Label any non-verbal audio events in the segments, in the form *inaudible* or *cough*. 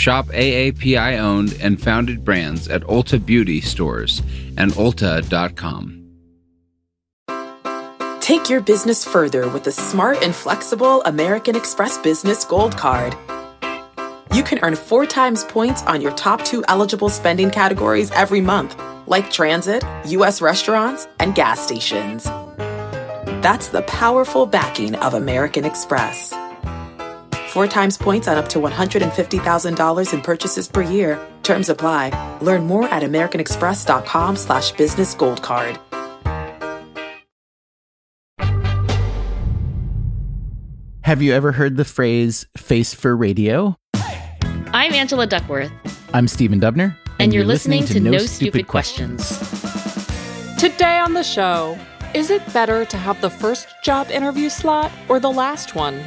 Shop AAPI owned and founded brands at Ulta Beauty stores and Ulta.com. Take your business further with the smart and flexible American Express Business Gold Card. You can earn four times points on your top two eligible spending categories every month, like transit, U.S. restaurants, and gas stations. That's the powerful backing of American Express. Four times points on up to $150,000 in purchases per year. Terms apply. Learn more at americanexpress.com slash business gold card. Have you ever heard the phrase face for radio? I'm Angela Duckworth. I'm Stephen Dubner. And, you're, listening, to, No, Stupid, questions. Today on the show, is it better to have the first job interview slot or the last one?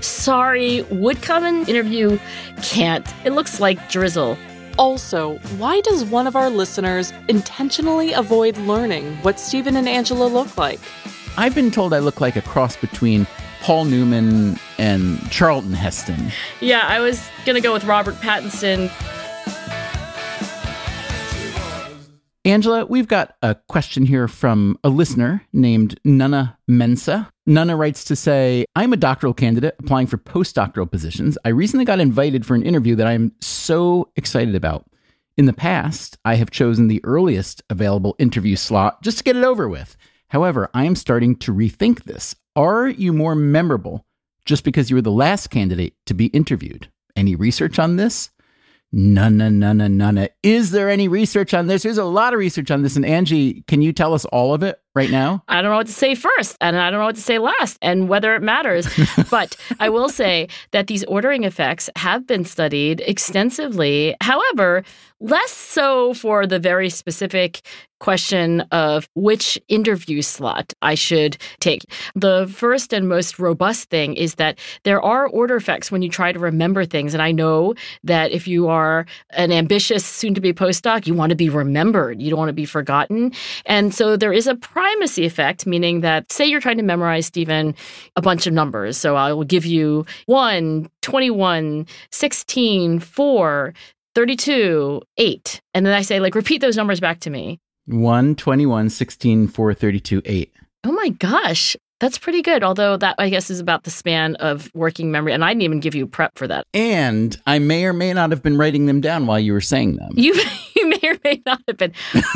Sorry, would come and interview can't. It looks like drizzle. Also, why does one of our listeners intentionally avoid learning what Stephen and Angela look like? I've been told I look like a cross between Paul Newman and Charlton Heston. Yeah, I was gonna go with Robert Pattinson. Angela, we've got a question here from a listener named Nana Mensa. Nana writes to say, I'm a doctoral candidate applying for postdoctoral positions. I recently got invited for an interview that I'm so excited about. In the past, I have chosen the earliest available interview slot just to get it over with. However, I am starting to rethink this. Are you more memorable just because you were the last candidate to be interviewed? Any research on this? None, none, none, none. Is there any research on this? There's a lot of research on this. And Angie, can you tell us all of it right now? I don't know what to say first, and I don't know what to say last, and whether it matters. *laughs* but I will say that these ordering effects have been studied extensively. However, less so for the very specific question of which interview slot I should take. The first and most robust thing is that there are order effects when you try to remember things. And I know that if you are an ambitious, soon to be postdoc, you want to be remembered, you don't want to be forgotten. And so there is a primacy effect, meaning that, say, you're trying to memorize, Stephen, a bunch of numbers. So I will give you 1, 21, 16, 4, 32, 8. And then I say, like, repeat those numbers back to me. 1, 21, 16, 4, 32, 8. Oh my gosh. That's pretty good. Although that, I guess, is about the span of working memory. And I didn't even give you prep for that. And I may or may not have been writing them down while you were saying them. You, you *laughs* *laughs* may or may not have been.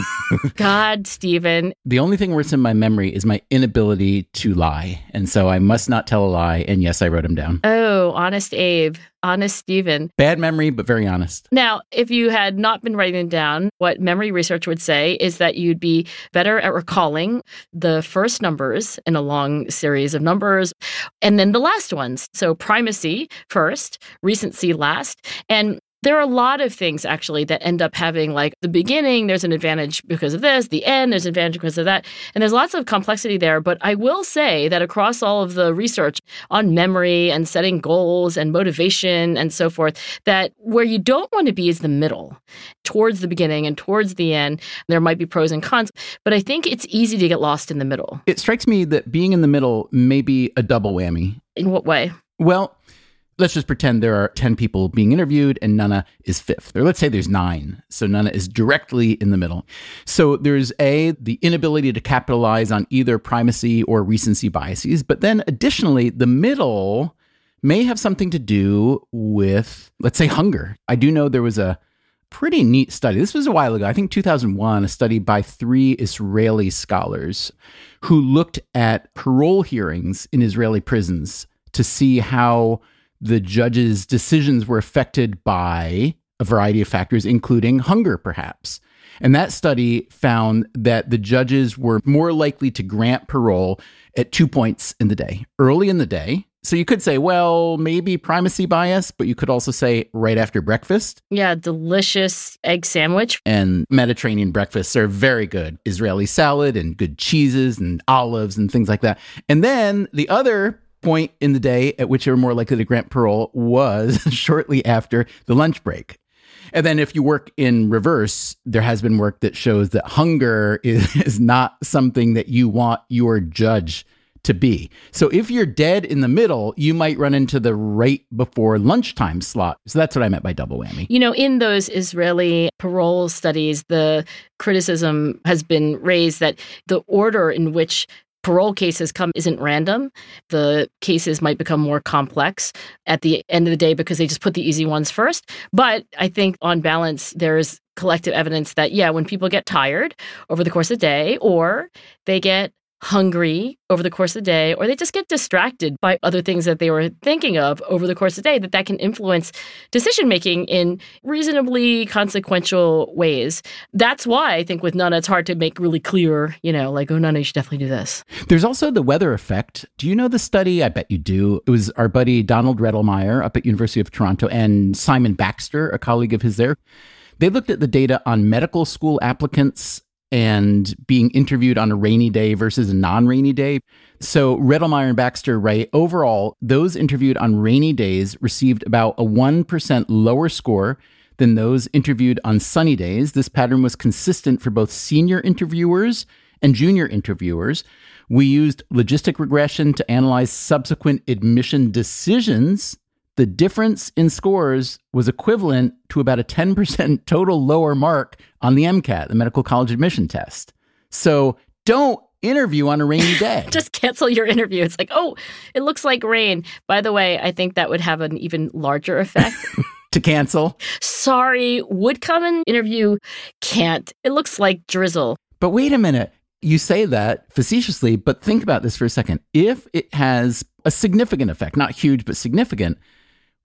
*laughs* God, Stephen. The only thing worse in my memory is my inability to lie. And so I must not tell a lie. And yes, I wrote them down. Oh, honest Abe. Honest Stephen. Bad memory, but very honest. Now, if you had not been writing them down, what memory research would say is that you'd be better at recalling the first numbers in a long series of numbers and then the last ones. So primacy first, recency last. And there are a lot of things actually that end up having like the beginning, there's an advantage because of this, the end, there's an advantage because of that. And there's lots of complexity there. But I will say that across all of the research on memory and setting goals and motivation and so forth, that where you don't want to be is the middle, towards the beginning and towards the end. There might be pros and cons, but I think it's easy to get lost in the middle. It strikes me that being in the middle may be a double whammy. In what way? Well, let's just pretend there are 10 people being interviewed and Nana is fifth. Or let's say there's nine. So Nana is directly in the middle. So there's A, the inability to capitalize on either primacy or recency biases. But then additionally, the middle may have something to do with, let's say, hunger. I do know there was a pretty neat study. This was a while ago, I think 2001, a study by three Israeli scholars who looked at parole hearings in Israeli prisons to see how the judge's decisions were affected by a variety of factors, including hunger, perhaps. And that study found that the judges were more likely to grant parole at two points in the day early in the day, So you could say, well, maybe primacy bias, but you could also say right after breakfast. Yeah, delicious egg sandwich. And Mediterranean breakfasts are very good. Israeli salad and good cheeses and olives and things like that. And then the other point in the day at which you were more likely to grant parole was *laughs* shortly after the lunch break. And then if you work in reverse, there has been work that shows that hunger *laughs* is, is not something that you want your judge to be. So if you're dead in the middle, you might run into the right before lunchtime slot. So that's what I meant by double whammy. You know, in those Israeli parole studies, the criticism has been raised that the order in which parole cases come isn't random. The cases might become more complex at the end of the day because they just put the easy ones first. But I think on balance, there's collective evidence that, yeah, when people get tired over the course of the day or they get hungry over the course of the day or they just get distracted by other things that they were thinking of over the course of the day that that can influence decision making in reasonably consequential ways. That's why i think with nana it's hard to make really clear you know like oh nana you should definitely do this. There's also the weather effect. Do you know the study? I bet you do. It was our buddy donald redelmeier up at university of toronto and simon baxter a colleague of his there. They looked at the data on medical school applicants and being interviewed on a rainy day versus a non rainy day. So, Redelmeier and Baxter write overall, those interviewed on rainy days received about a 1% lower score than those interviewed on sunny days. This pattern was consistent for both senior interviewers and junior interviewers. We used logistic regression to analyze subsequent admission decisions the difference in scores was equivalent to about a 10% *laughs* total lower mark on the MCAT, the medical college admission test. So don't interview on a rainy day. *laughs* Just cancel your interview. It's like, oh, it looks like rain. By the way, I think that would have an even larger effect. *laughs* to cancel. Sorry, would come and interview. Can't. It looks like drizzle. But wait a minute. You say that facetiously, but think about this for a second. If it has a significant effect, not huge, but significant,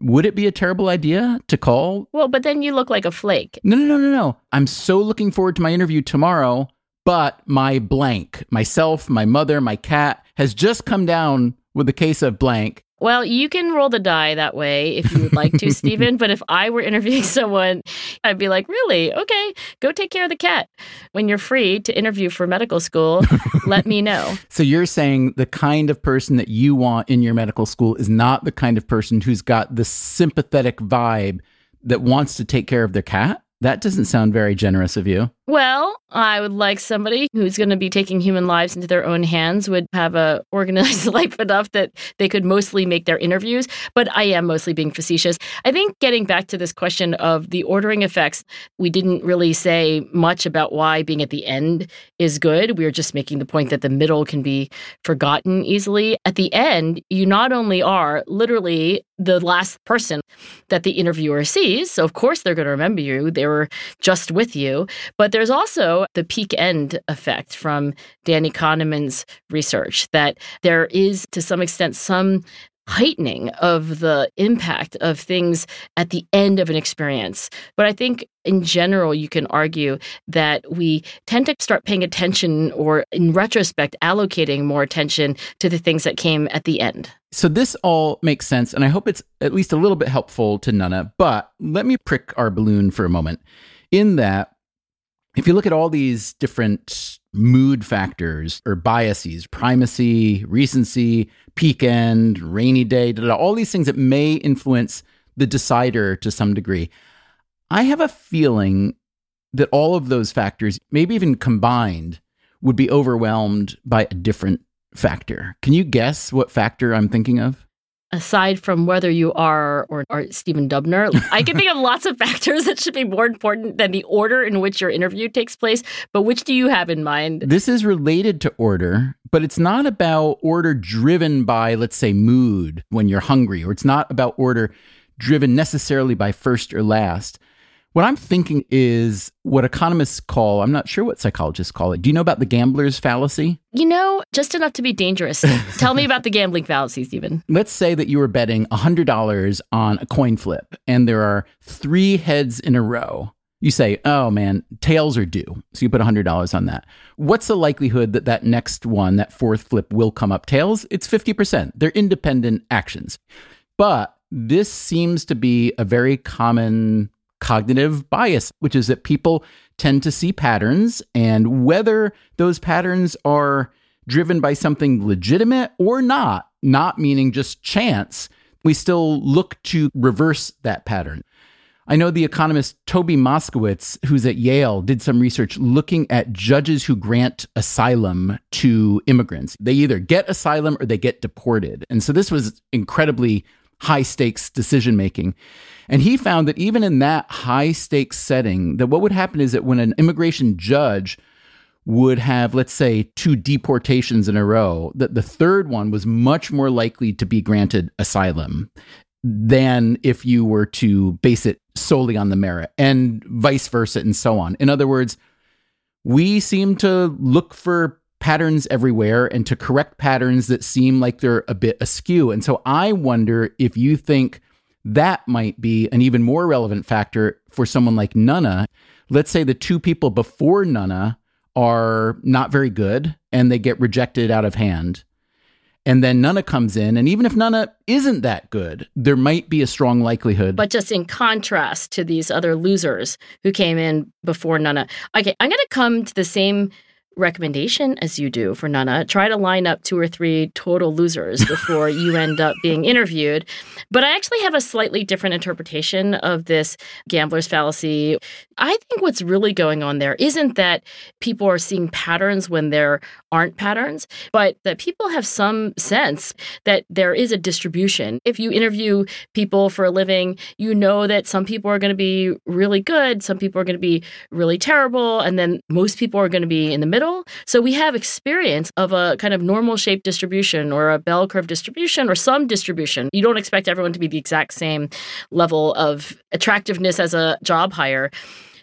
would it be a terrible idea to call? Well, but then you look like a flake. No, no, no, no, no. I'm so looking forward to my interview tomorrow, but my blank, myself, my mother, my cat has just come down with a case of blank. Well, you can roll the die that way if you would like to, *laughs* Stephen. But if I were interviewing *laughs* someone, I'd be like, really? Okay, go take care of the cat. When you're free to interview for medical school, let me know. *laughs* So you're saying the kind of person that you want in your medical school is not the kind of person who's got the sympathetic vibe that wants to take care of their cat? That doesn't sound very generous of you. Well, I would like somebody who's going to be taking human lives into their own hands would have a *laughs* organized life enough that they could mostly make their interviews, but I am mostly being facetious. I think getting back to this question of the ordering effects, we didn't really say much about why being at the end is good. We are just making the point that the middle can be forgotten easily. At the end, you not only are literally the last person that the interviewer sees, so of course they're going to remember you. They were just with you, but there's also the peak end effect from Danny Kahneman's research that there is, to some extent, some heightening of the impact of things at the end of an experience. But I think in general, you can argue that we tend to start paying attention or, in retrospect, allocating more attention to the things that came at the end. So, this all makes sense, and I hope it's at least a little bit helpful to Nana. But let me prick our balloon for a moment. In that, if you look at all these different mood factors or biases, primacy, recency, peak end, rainy day, all these things that may influence the decider to some degree, I have a feeling that all of those factors, maybe even combined, would be overwhelmed by a different factor. Can you guess what factor I'm thinking of? Aside from whether you are or are Stephen Dubner, I can think of lots of *laughs* factors that should be more important than the order in which your interview takes place. But which do you have in mind? This is related to order, but it's not about order driven by, let's say, mood when you're hungry, or it's not about order driven necessarily by first or last. What I'm thinking is what economists call, I'm not sure what psychologists call it. Do you know about the gambler's fallacy? You know, just enough to be dangerous. *laughs* Tell me about the gambling fallacy, Stephen. Let's say that you were betting $100 on a coin flip and there are three heads in a row. You say, oh man, tails are due. So you put $100 on that. What's the likelihood that that next one, that fourth flip, will come up tails? It's 50%. They're independent actions. But this seems to be a very common cognitive bias, which is that people tend to see patterns, and whether those patterns are driven by something legitimate or not, not meaning just chance, we still look to reverse that pattern. I know the economist Toby Moskowitz, who's at Yale, did some research looking at judges who grant asylum to immigrants. They either get asylum or they get deported. And so this was incredibly high stakes decision making. And he found that even in that high stakes setting, that what would happen is that when an immigration judge would have, let's say, two deportations in a row, that the third one was much more likely to be granted asylum than if you were to base it solely on the merit, and vice versa, and so on. In other words, we seem to look for patterns everywhere and to correct patterns that seem like they're a bit askew. And so I wonder if you think that might be an even more relevant factor for someone like Nunna. Let's say the two people before Nunna are not very good and they get rejected out of hand. And then Nunna comes in, and even if Nunna isn't that good, there might be a strong likelihood. But just in contrast to these other losers who came in before Nunna. Okay, I'm going to come to the same recommendation as you do for Nana. Try to line up two or three total losers *laughs* before you end up being interviewed. But I actually have a slightly different interpretation of this gambler's fallacy. I think what's really going on there isn't that people are seeing patterns when there aren't patterns, but that people have some sense that there is a distribution. If you interview people for a living, you know that some people are going to be really good, some people are going to be really terrible, and then most people are going to be in the middle middle. So we have experience of a kind of normal shape distribution or a bell curve distribution or some distribution. You don't expect everyone to be the exact same level of attractiveness as a job hire.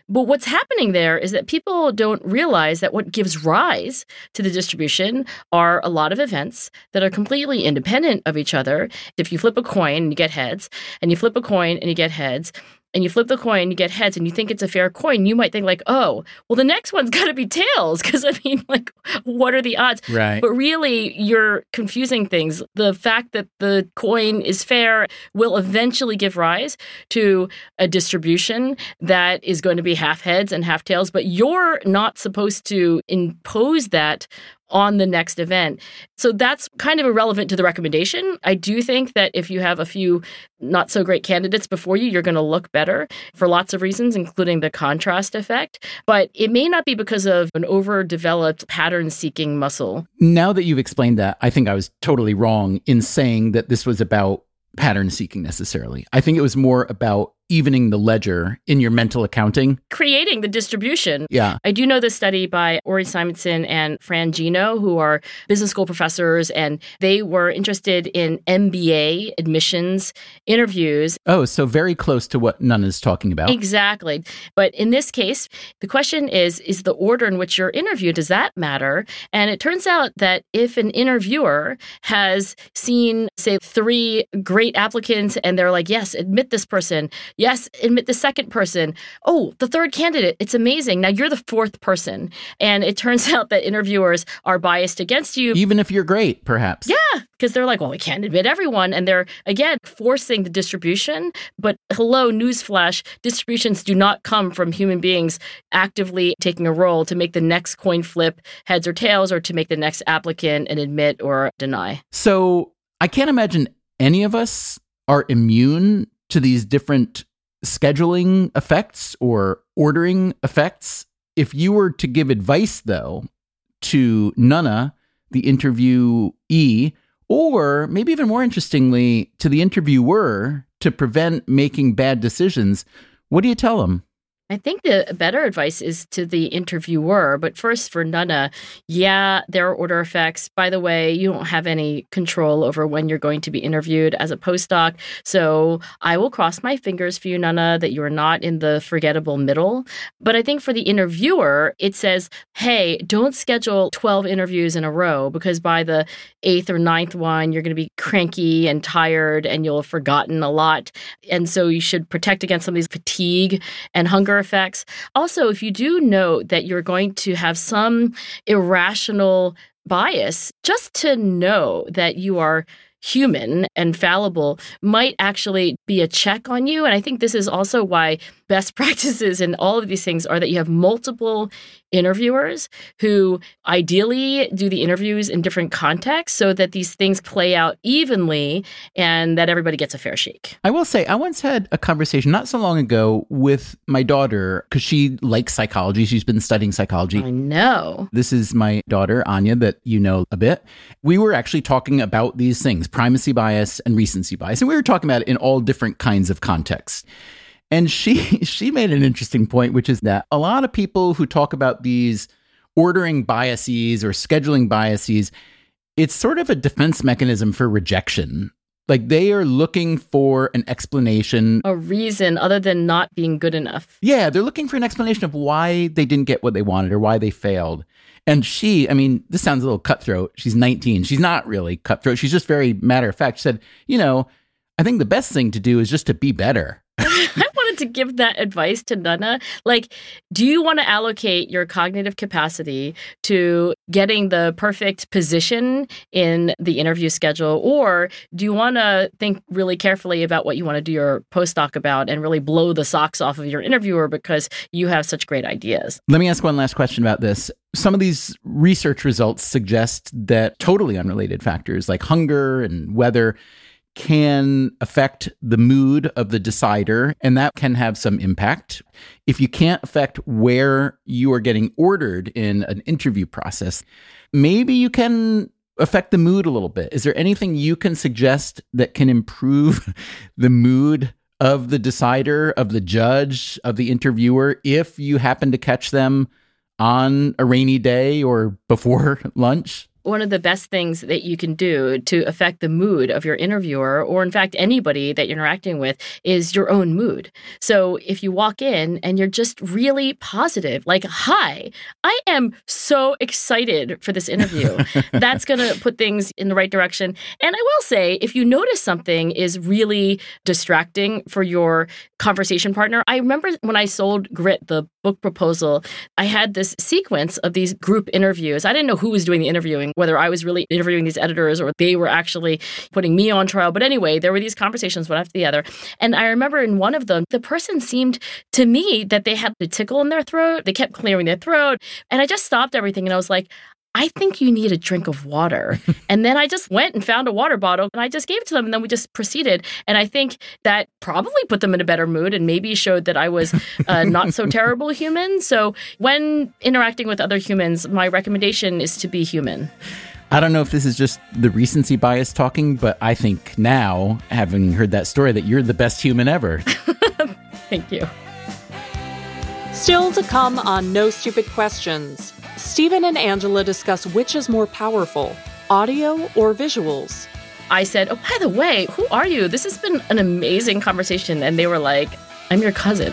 But what's happening there is that people don't realize that what gives rise to the distribution are a lot of events that are completely independent of each other. If you flip a coin and you get heads, and you flip a coin and you get heads, and you flip the coin, you get heads, and you think it's a fair coin, you might think like, oh, well, the next one's *laughs* got to be tails, because I mean, like, what are the odds? Right. But really, you're confusing things. The fact that the coin is fair will eventually give rise to a distribution that is going to be half heads and half tails, but you're not supposed to impose that on the next event. So that's kind of irrelevant to the recommendation. I do think that if you have a few not so great candidates before you, you're going to look better for lots of reasons, including the contrast effect. But it may not be because of an overdeveloped pattern seeking muscle. Now that you've explained that, I think I was totally wrong in saying that this was about pattern seeking necessarily. I think it was more about evening the ledger in your mental accounting. Creating the distribution. Yeah. I do know this study by Uri Simonsohn and Fran Gino, who are business school professors, and they were interested in MBA admissions interviews. Oh, so very close to what Nunna's talking about. Exactly. But in this case, the question is is the order in which you're interviewed, does that matter? And it turns out that if an interviewer has seen, say, three great applicants and they're like, yes, admit this person, Yes, admit the second person. Oh, the third candidate. It's amazing. Now you're the fourth person. And it turns *laughs* out that interviewers are biased against you. Even if you're great, perhaps. Yeah, because they're like, well, we can't admit everyone. And they're, again, forcing the distribution. But hello, newsflash distributions do not come from human beings actively taking a role to make the next coin flip heads or tails or to make the next applicant an admit or deny. So I can't imagine any of us are immune to these different scheduling effects or ordering effects. If you were to give advice, though, to Nunna, the interviewee, or maybe even more interestingly, to the interviewer to prevent making bad decisions, what do you tell them? I think the better advice is to the interviewer. But first, for Nana, yeah, there are order effects. By the way, you don't have any control over when you're going to be interviewed as a postdoc. So I will cross my fingers for you, Nana, that you are not in the forgettable middle. But I think for the interviewer, it says, hey, don't schedule 12 interviews in a row because by the eighth or ninth one, you're going to be cranky and tired and you'll have forgotten a lot. And so you should protect against some of these fatigue and hunger effects. Also, if you do know that you're going to have some irrational bias, just to know that you are human and fallible might actually be a check on you. And I think this is also why best *laughs* practices in all of these things are that you have multiple interviewers who ideally do the interviews in different contexts so that these things play out evenly and that everybody gets a fair shake. I will say, I once had a conversation not so long ago with my daughter because she likes psychology. She's been studying psychology. I know. This is my daughter, Anya, that you know a bit. We were actually talking about these things primacy bias and recency bias. And we were talking about it in all different kinds of contexts. And she *laughs* she made an interesting point, which is that a lot of people who talk about these ordering biases or scheduling biases, it's sort of a defense mechanism for rejection. Like they are looking for an explanation, a reason other than not being good enough. Yeah, they're looking for an explanation of why they didn't get what they wanted or why they failed. And she, I mean, this sounds a little cutthroat. She's 19. She's not really cutthroat. She's just very matter of fact. She said, you know, I think the best thing to do is just to be better. *laughs* *laughs* To give that advice to Nana. Like, do you want to allocate your cognitive capacity to getting the perfect position in the interview schedule? Or do you want to think really carefully about what you want to do your postdoc about and really blow the socks off of your interviewer because you have such great ideas? Let me ask one last question about this. Some of these research results suggest that totally unrelated factors like hunger and weather can affect the mood of the decider, and that can have some impact. If you can't affect where you are getting ordered in an interview process, maybe you can affect the mood a little bit. Is there anything you can suggest that can improve *laughs* the mood of the decider, of the judge, of the interviewer, if you happen to catch them on a rainy day or before *laughs* lunch? One of the best things that you can do to affect the mood of your interviewer, or in fact, anybody that you're interacting with, is your own mood. So if you walk in and you're just really positive, like, hi, I am so excited for this interview, *laughs* that's going to put things in the right direction. And I will say, if you notice something is really distracting for your conversation partner, I remember when I sold Grit, the book proposal, I had this sequence of these group interviews. I didn't know who was doing the interviewing whether I was really interviewing these editors or they were actually putting me on trial. But anyway, there were these conversations one after the other. And I remember in one of them, the person seemed to me that they had the tickle in their throat. They kept clearing their throat. And I just stopped everything and I was like, I think you need a drink of water. *laughs* and then I just went and found a water bottle and I just gave it to them. And then we just proceeded. And I think that probably put them in a better mood and maybe showed that I was a not so *laughs* terrible human. So when interacting with other humans, my recommendation is to be human. I don't know if this is just the recency bias talking, but I think now, having heard that story, that you're the best human ever. *laughs* Thank you. Still to come on No Stupid Questions. Stephen and Angela discuss which is more powerful, audio or visuals. I said, Oh, by the way, who are you? This has been an amazing conversation. And they were like, I'm your cousin.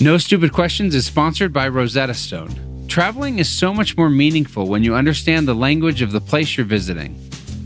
No Stupid Questions is sponsored by Rosetta Stone. Traveling is so much more meaningful when you understand the language of the place you're visiting.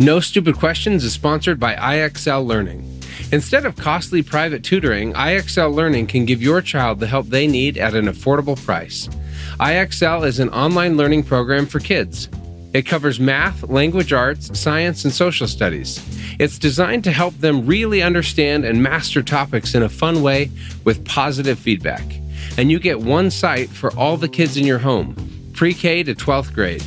No Stupid Questions is sponsored by IXL Learning. Instead of costly private tutoring, IXL Learning can give your child the help they need at an affordable price. IXL is an online learning program for kids. It covers math, language arts, science, and social studies. It's designed to help them really understand and master topics in a fun way with positive feedback. And you get one site for all the kids in your home, pre K to 12th grade.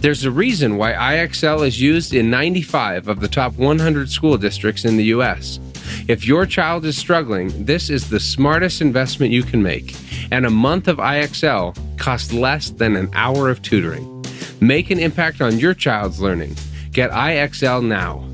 There's a reason why IXL is used in 95 of the top 100 school districts in the U.S. If your child is struggling, this is the smartest investment you can make, and a month of IXL costs less than an hour of tutoring. Make an impact on your child's learning. Get IXL now.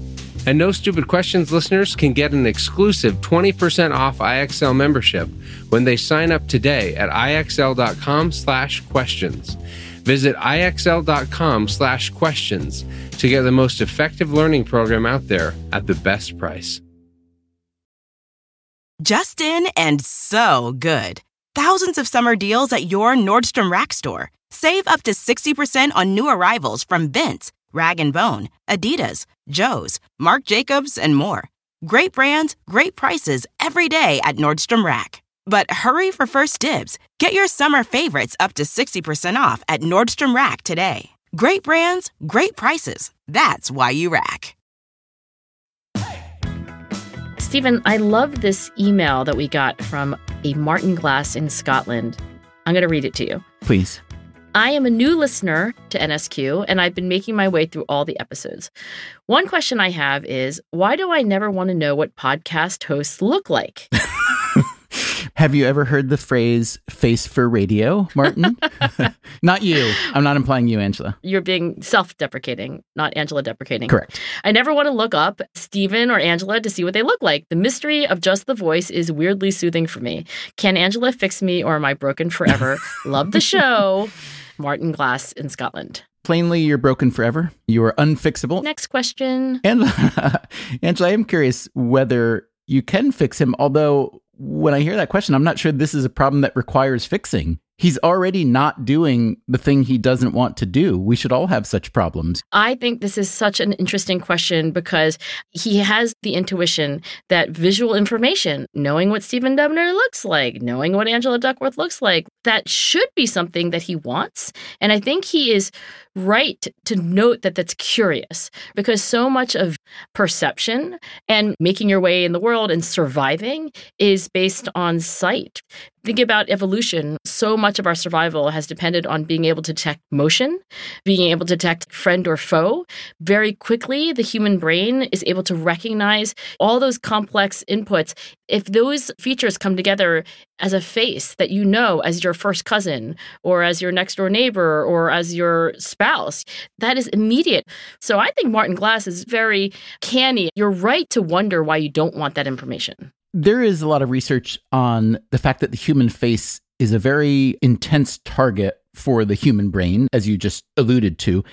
And No Stupid Questions listeners can get an exclusive 20% off IXL membership when they sign up today at ixl.com/questions. Visit ixl.com slash questions to get the most effective learning program out there at the best price. Just in and so good. Thousands of summer deals at your Nordstrom Rack store. Save up to 60% on new arrivals from Vince, Rag & Bone, Adidas, Joe's, Marc Jacobs, and more. Great brands, great prices every day at Nordstrom Rack. But hurry for first dibs. Get your summer favorites up to 60% off at Nordstrom Rack today. Great brands, great prices. That's why you rack. Stephen, I love this email that we got from a Martin Glass in Scotland. I'm going to read it to you. Please. I am a new listener to NSQ and I've been making my way through all the episodes. One question I have is why do I never want to know what podcast hosts look like? *laughs* Have you ever heard the phrase face for radio, Martin? *laughs* not you. I'm not implying you, Angela. You're being self deprecating, not Angela deprecating. Correct. I never want to look up Stephen or Angela to see what they look like. The mystery of just the voice is weirdly soothing for me. Can Angela fix me or am I broken forever? *laughs* Love the show. Martin Glass in Scotland. Plainly, you're broken forever. You are unfixable. Next question. Angela, *laughs* Angela, I am curious whether you can fix him, although when I hear that question, I'm not sure this is a problem that requires fixing. He's already not doing the thing he doesn't want to do. We should all have such problems. I think this is such an interesting question because he has the intuition that visual information, knowing what Stephen Dubner looks like, knowing what Angela Duckworth looks like, that should be something that he wants. And I think he is right to note that that's curious because so much of perception and making your way in the world and surviving is based on sight. Think about evolution. So much of our survival has depended on being able to detect motion, being able to detect friend or foe. Very quickly, the human brain is able to recognize all those complex inputs. If those features come together as a face that you know as your first cousin or as your next door neighbor or as your spouse, that is immediate. So I think Martin Glass is very canny. You're right to wonder why you don't want that information. There is a lot of research on the fact that the human face is a very intense target for the human brain, as you just alluded to.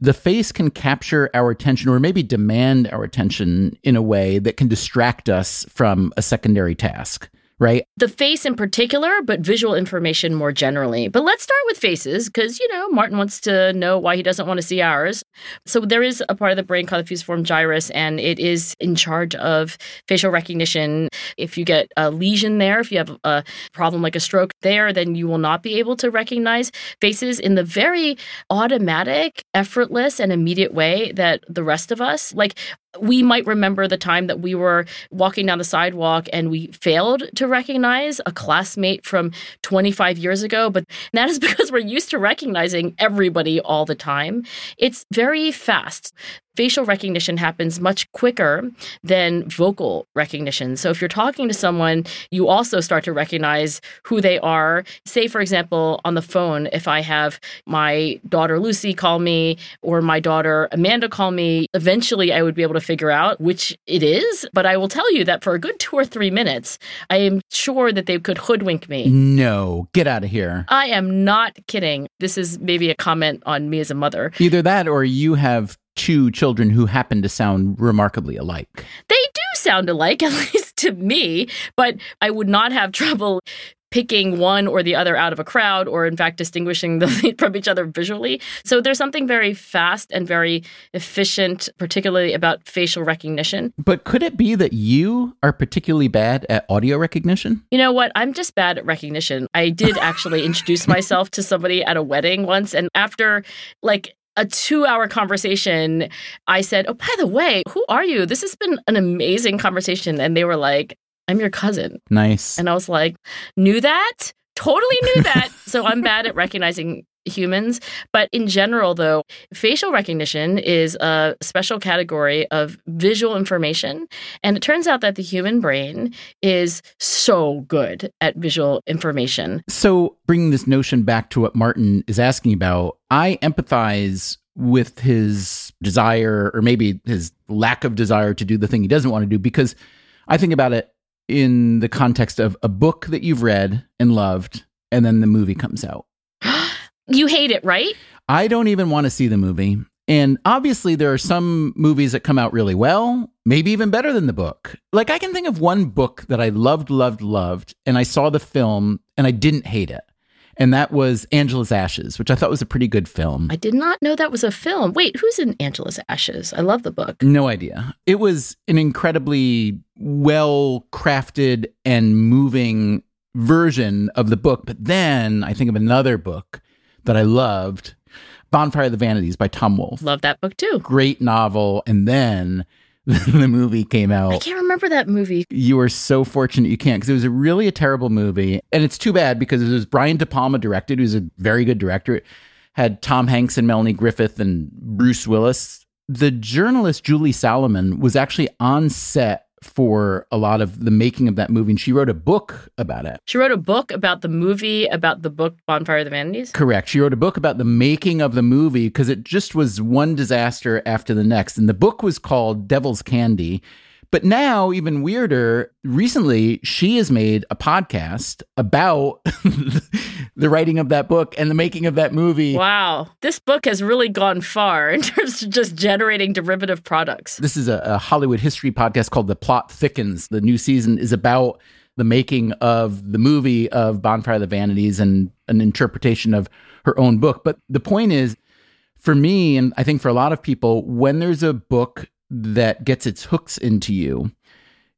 The face can capture our attention or maybe demand our attention in a way that can distract us from a secondary task right? The face in particular, but visual information more generally. But let's start with faces because, you know, Martin wants to know why he doesn't want to see ours. So there is a part of the brain called the fusiform gyrus, and it is in charge of facial recognition. If you get a lesion there, if you have a problem like a stroke there, then you will not be able to recognize faces in the very automatic, effortless, and immediate way that the rest of us, like we might remember the time that we were walking down the sidewalk and we failed to recognize a classmate from 25 years ago, but that is *laughs* because we're used to recognizing everybody all the time. It's very fast facial recognition happens much quicker than vocal recognition. So if you're talking to someone, you also start to recognize who they are. Say, for example, on the phone, if I have my daughter Lucy call me or my daughter Amanda call me, eventually I would be able to figure out which it is. But I will tell you that for a good two or three minutes, I am sure that they could hoodwink me. No, get out of here. I am not kidding. This is maybe a comment on me as a mother. Either that or you have two children who happen to sound remarkably alike. They do sound alike, *laughs* at least to me, but I would not have trouble picking one or the other out of a crowd or in fact distinguishing them *laughs* from each other visually. So there's something very fast and very efficient particularly about facial recognition. But could it be that you are particularly bad at audio recognition? You know what? I'm just bad at recognition. I did actually *laughs* introduce myself to somebody at a wedding once and after like a two hour conversation, I said, Oh, by the way, who are you? This has been an amazing conversation. And they were like, I'm your cousin. Nice. And I was like, Knew that? Totally knew that. *laughs* so I'm bad at recognizing humans. But in general, though, facial recognition is a special category of visual information. And it turns out that the human brain is so good at visual information. So, bringing this notion back to what Martin is asking about, I empathize with his desire, or maybe his lack of desire to do the thing he doesn't want to do, because I think about it in the context of a book that you've read and loved, and then the movie comes out. You hate it, right? I don't even want to see the movie. And obviously, there are some movies that come out really well, maybe even better than the book. Like, I can think of one book that I loved, loved, loved, and I saw the film and I didn't hate it. And that was Angela's Ashes, which I thought was a pretty good film. I did not know that was a film. Wait, who's in Angela's Ashes? I love the book. No idea. It was an incredibly well crafted and moving version of the book. But then I think of another book that I loved, Bonfire of the Vanities by Tom Wolfe. Love that book too. Great novel. And then *laughs* the movie came out. I can't remember that movie. You are so fortunate you can't because it was a really a terrible movie. And it's too bad because it was Brian De Palma directed, who's a very good director. It had Tom Hanks and Melanie Griffith and Bruce Willis. The journalist Julie Salomon was actually on set for a lot of the making of that movie. And she wrote a book about it. She wrote a book about the movie, about the book Bonfire of the Vanities? Correct. She wrote a book about the making of the movie because it just was one disaster after the next. And the book was called Devil's Candy. But now, even weirder, recently she has made a podcast about *laughs* the writing of that book and the making of that movie. Wow. This book has really gone far *laughs* in terms of just generating derivative products. This is a, a Hollywood history podcast called The Plot Thickens. The new season is about the making of the movie of Bonfire of the Vanities and an interpretation of her own book. But the point is, for me, and I think for a lot of people, when there's a book that gets its hooks into you,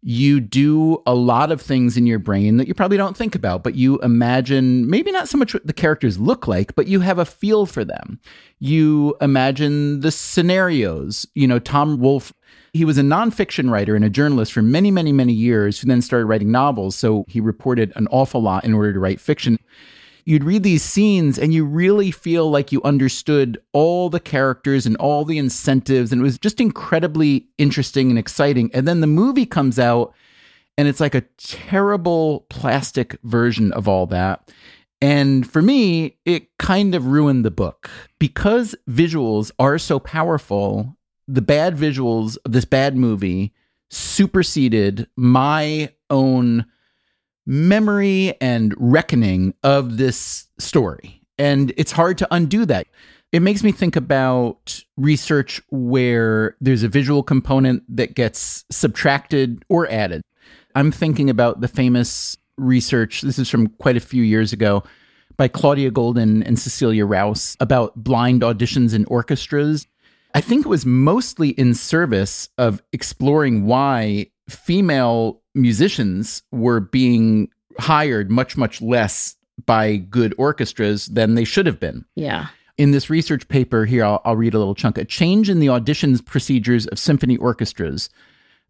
you do a lot of things in your brain that you probably don't think about, but you imagine maybe not so much what the characters look like, but you have a feel for them. You imagine the scenarios. You know, Tom Wolfe, he was a nonfiction writer and a journalist for many, many, many years who then started writing novels. So he reported an awful lot in order to write fiction you'd read these scenes and you really feel like you understood all the characters and all the incentives. And it was just incredibly interesting and exciting. And then the movie comes out and it's like a terrible plastic version of all that. And for me, it kind of ruined the book because visuals are so powerful. The bad visuals of this bad movie superseded my own memory and reckoning of this story. And it's hard to undo that. It makes me think about research where there's a visual component that gets subtracted or added. I'm thinking about the famous research, this is from quite a few years ago, by Claudia Goldin and Cecilia Rouse about blind auditions in orchestras. I think it was mostly in service of exploring why female musicians were being hired much, much less by good orchestras than they should have been. Yeah. In this research paper here, I'll, I'll read a little chunk. A change in the auditions procedures of symphony orchestras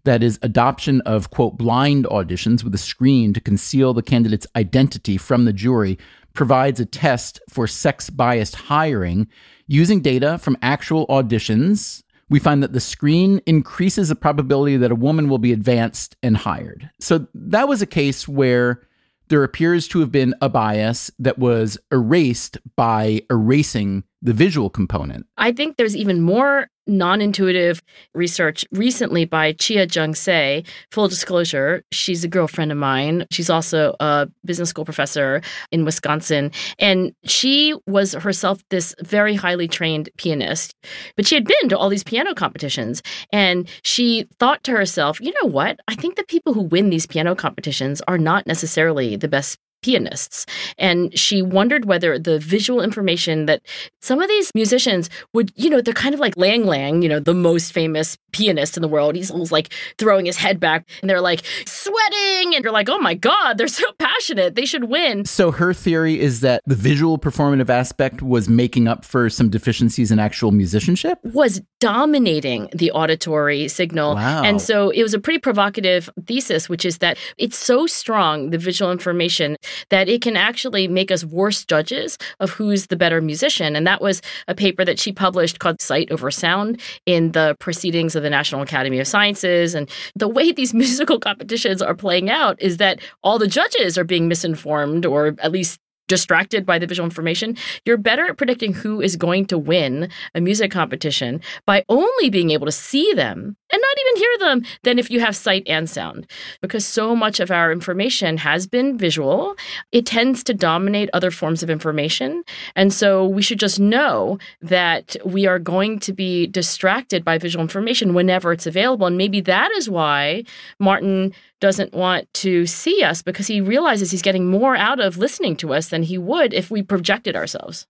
that is adoption of quote blind auditions with a screen to conceal the candidate's identity from the jury provides a test for sex biased hiring using data from actual auditions we find that the screen increases the probability that a woman will be advanced and hired. So that was a case where there appears to have been a bias that was erased by erasing the visual component. I think there's even more non intuitive research recently by Chia-Jung Tsay. Full disclosure, she's a girlfriend of mine. She's also a business school professor in Wisconsin. And she was herself this very highly trained pianist, but she had been to all these piano competitions. And she thought to herself, you know what? I think the people who win these piano competitions are not necessarily the best pianists. And she wondered whether the visual information that some of these musicians would, you know, they're kind of like Lang Lang, you know, the most famous pianist in the world. He's always like throwing his head back and they're like sweating and you're like, oh my God, they're so passionate. They should win. So her theory is that the visual performative aspect was making up for some deficiencies in actual musicianship? Was dominating the auditory signal. Wow. And so it was a pretty provocative thesis, which is that it's so strong, the visual information, that it can actually make us worse judges of who's the better musician. And that was a paper that she published called Sight Over Sound in the Proceedings of the National Academy of Sciences. And the way *laughs* these musical competitions are playing out is that all the judges are being misinformed or at least distracted by the visual information, you're better at predicting who is going to win a music competition by only being able to see them and not even hear them than if you have sight and sound. Because so much of our information has been visual, it tends to dominate other forms of information. And so we should just know that we are going to be distracted by visual information whenever it's available. And maybe that is why Martin doesn't want to see us because he realizes he's getting more out of listening to us than he would if we projected ourselves.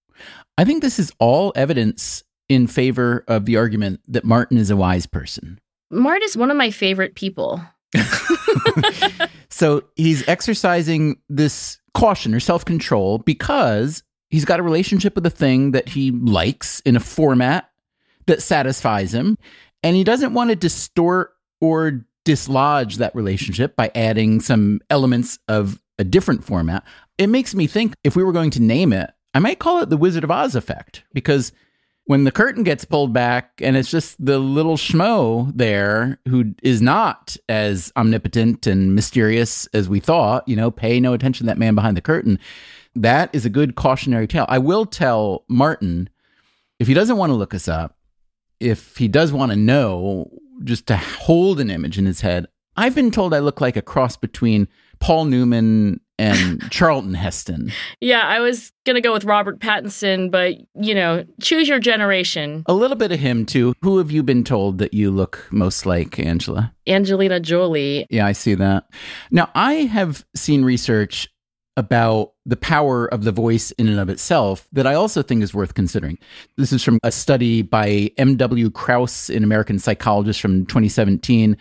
I think this is all evidence in favor of the argument that Martin is a wise person. Mart is one of my favorite people. so he's exercising this caution or self control because he's got a relationship with a thing that he likes in a format that satisfies him. And he doesn't want to distort or dislodge that relationship by adding some elements of a different format. It makes me think if we were going to name it, I might call it the Wizard of Oz effect because when the curtain gets pulled back and it's just the little schmo there who is not as omnipotent and mysterious as we thought, you know, pay no attention to that man behind the curtain. That is a good cautionary tale. I will tell Martin if he doesn't want to look us up, if he does want to know just to hold an image in his head. I've been told I look like a cross between Paul Newman and Charlton Heston. Yeah, I was going to go with Robert Pattinson, but you know, choose your generation. A little bit of him too. Who have you been told that you look most like, Angela? Angelina Jolie. Yeah, I see that. Now, I have seen research about the power of the voice in and of itself that I also think is worth considering. This is from a study by M.W. Kraus, an American psychologist from 2017.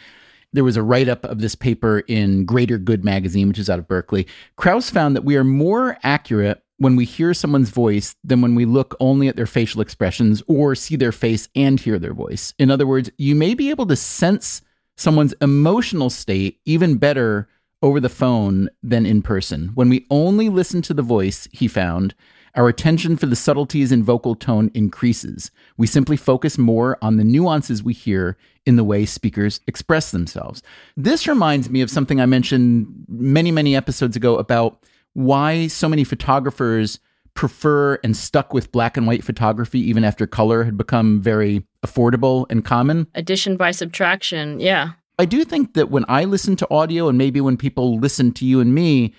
There was a write up of this paper in Greater Good magazine, which is out of Berkeley. Kraus found that we are more accurate when we hear someone's voice than when we look only at their facial expressions or see their face and hear their voice. In other words, you may be able to sense someone's emotional state even better over the phone than in person. When we only listen to the voice, he found, our attention for the subtleties in vocal tone increases. We simply focus more on the nuances we hear in the way speakers express themselves. This reminds me of something I mentioned many, many episodes ago about why so many photographers prefer and stuck with black and white photography even after color had become very affordable and common. Addition by subtraction, yeah. I do think that when I listen to audio and maybe when people listen to you and me,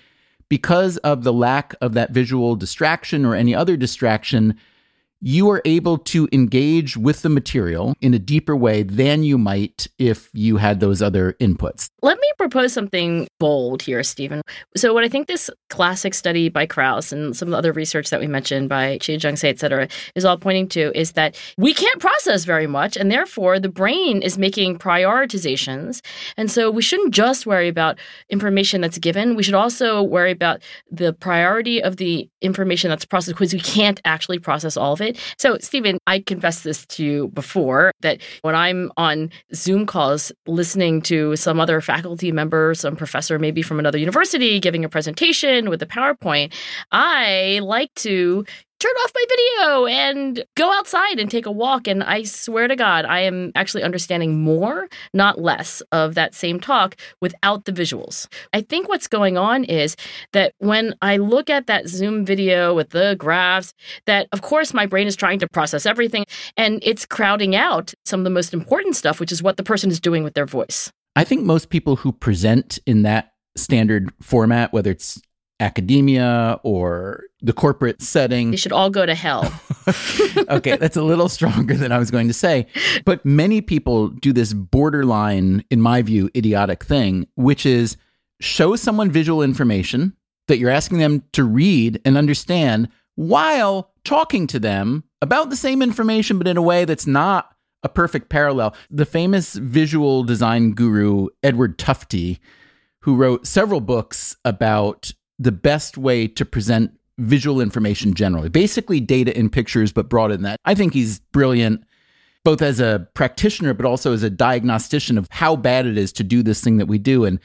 because of the lack of that visual distraction or any other distraction, you are able to engage with the material in a deeper way than you might if you had those other inputs. Let me propose something bold here, Stephen. So, what I think this classic study by Kraus and some of the other research that we mentioned by Chia-Jung Tsay, et cetera, is all pointing to is that we can't process very much, and therefore the brain is making prioritizations. And so, we shouldn't just worry about information that's given, we should also worry about the priority of the information that's processed because we can't actually process all of it. So, Stephen, I confessed this to you before that when I'm on Zoom calls listening to some other faculty member, some professor, maybe from another university, giving a presentation with a PowerPoint, I like to turn off my video and go outside and take a walk. And I swear to God, I am actually understanding more, not less, of that same talk without the visuals. I think what's going on is that when I look at that Zoom video with the graphs, that of course my brain is trying to process everything and it's crowding out some of the most important stuff, which is what the person is doing with their voice. I think most people who present in that standard format, whether it's academia or the corporate setting. They should all go to hell. *laughs* okay, that's a little stronger than I was going to say. But many people do this borderline, in my view, idiotic thing, which is show someone visual information that you're asking them to read and understand while talking to them about the same information, but in a way that's not a perfect parallel. The famous visual design guru, Edward Tufte, who wrote several books about the best way to present visual information generally, basically data in pictures, but broader than that. I think he's brilliant, both as a practitioner, but also as a diagnostician of how bad it is to do this thing that we do. And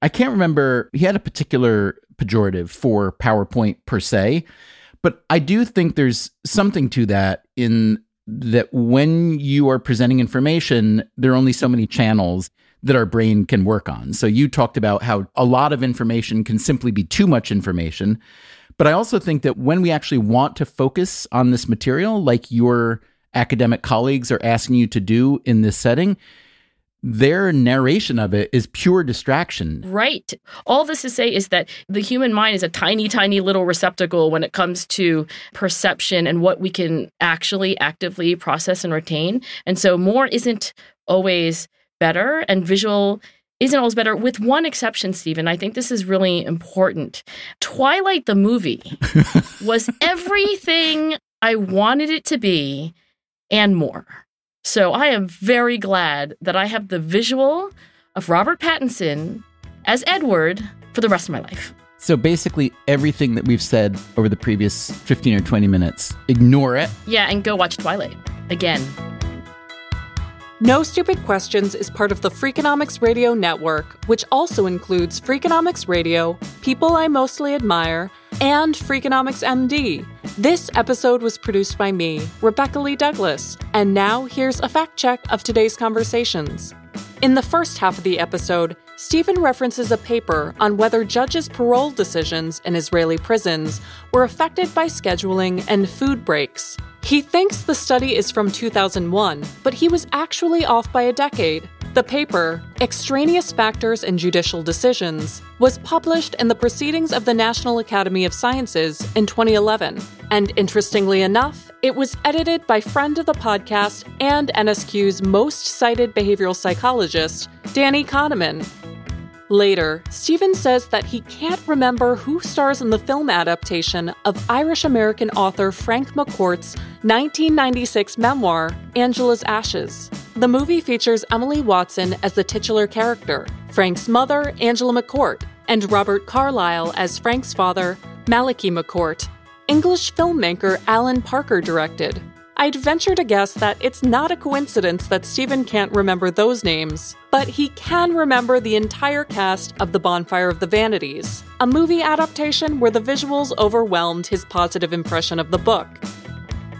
I can't remember, he had a particular pejorative for PowerPoint per se, but I do think there's something to that in that when you are presenting information, there are only so many channels that our brain can work on. So you talked about how a lot of information can simply be too much information. But I also think that when we actually want to focus on this material, like your academic colleagues are asking you to do in this setting, their narration of it is pure distraction. Right. All this to say is that the human mind is a tiny, tiny little receptacle when it comes to perception and what we can actually actively process and retain. And so more isn't always better, and visual isn't always better, with one exception, Stephen. I think this is really important. Twilight, the movie, *laughs* was everything I wanted it to be and more. So I am very glad that I have the visual of Robert Pattinson as Edward for the rest of my life. So basically, everything that we've said over the previous 15 or 20 minutes, ignore it. Yeah, and go watch Twilight again. No Stupid Questions is part of the Freakonomics Radio Network, which also includes Freakonomics Radio, People I Mostly Admire, and Freakonomics MD. This episode was produced by me, Rebecca Lee Douglas, and now here's a fact check of today's conversations. In the first half of the episode, Stephen references a paper on whether judges' parole decisions in Israeli prisons were affected by scheduling and food breaks. He thinks the study is from 2001, but he was actually off by a decade. The paper, Extraneous Factors in Judicial Decisions, was published in the Proceedings of the National Academy of Sciences in 2011. And interestingly enough, it was edited by friend of the podcast and NSQ's most cited behavioral psychologist, Danny Kahneman, Later, Stephen says that he can't remember who stars in the film adaptation of Irish American author Frank McCourt's 1996 memoir, Angela's Ashes. The movie features Emily Watson as the titular character, Frank's mother, Angela McCourt, and Robert Carlyle as Frank's father, Malachy McCourt. English filmmaker Alan Parker directed. I'd venture to guess that it's not a coincidence that Stephen can't remember those names, but he can remember the entire cast of The Bonfire of the Vanities, a movie adaptation where the visuals overwhelmed his positive impression of the book.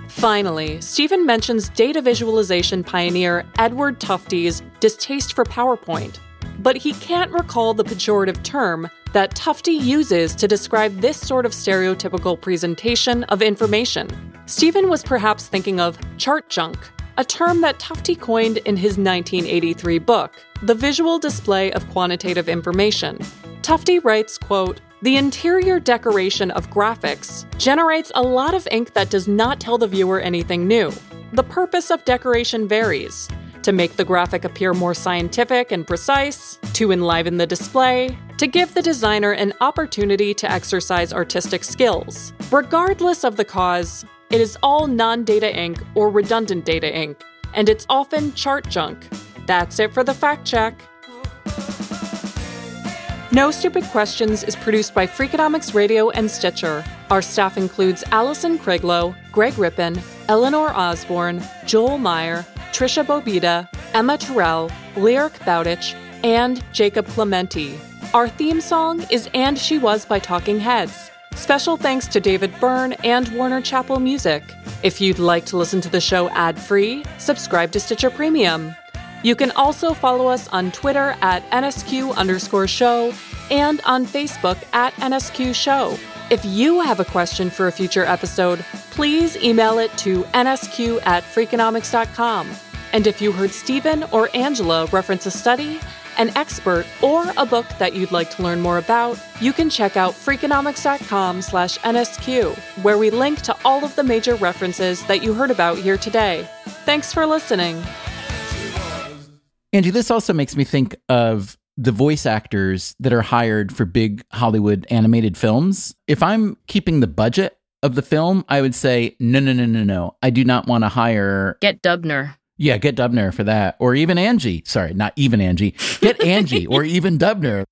Finally, Stephen mentions data visualization pioneer Edward Tufte's distaste for PowerPoint, but he can't recall the pejorative term that Tufte uses to describe this sort of stereotypical presentation of information. Stephen was perhaps thinking of chart junk, a term that Tufte coined in his 1983 book, The Visual Display of Quantitative Information. Tufte writes, quote, the interior decoration of graphics generates a lot of ink that does not tell the viewer anything new. The purpose of decoration varies to make the graphic appear more scientific and precise, to enliven the display, to give the designer an opportunity to exercise artistic skills. Regardless of the cause, it is all non data ink or redundant data ink, and it's often chart junk. That's it for the fact check. No Stupid Questions is produced by Freakonomics Radio and Stitcher. Our staff includes Alison Craiglow, Greg Rippin, Eleanor Osborne, Joel Meyer, Tricia Bobeda, Emma Tyrrell, Lyric Bowditch, and Jacob Clementi. Our theme song is And She Was by Talking Heads. Special thanks to David Byrne and Warner Chappell Music. If you'd like to listen to the show ad free, subscribe to Stitcher Premium. You can also follow us on Twitter at NSQ underscore show and on Facebook at NSQ show. If you have a question for a future episode, please email it to nsq at freakonomics.com. And if you heard Stephen or Angela reference a study, an expert, or a book that you'd like to learn more about, you can check out freakonomics.com slash NSQ, where we link to all of the major references that you heard about here today. Thanks for listening. Angie, this also makes me think of the voice actors that are hired for big Hollywood animated films, if I'm keeping the budget of the film, I would say, no, no, no, no, no. I do not want to hire. Get Dubner. Yeah, get Dubner for that. Or even Angie. Sorry, not even Angie. Get *laughs* Angie or even Dubner.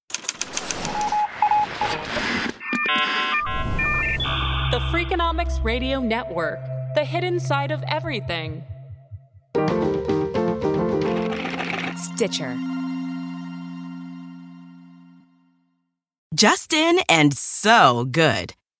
The Freakonomics Radio Network, the hidden side of everything. Stitcher. Justin and so good.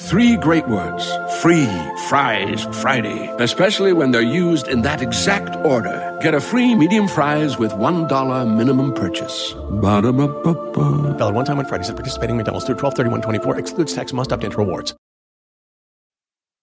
Three great words free fries Friday, especially when they're used in that exact order. Get a free medium fries with $1 minimum purchase. Valid one time on Fridays at participating McDonald's through 12 24 Excludes tax, must opt into rewards.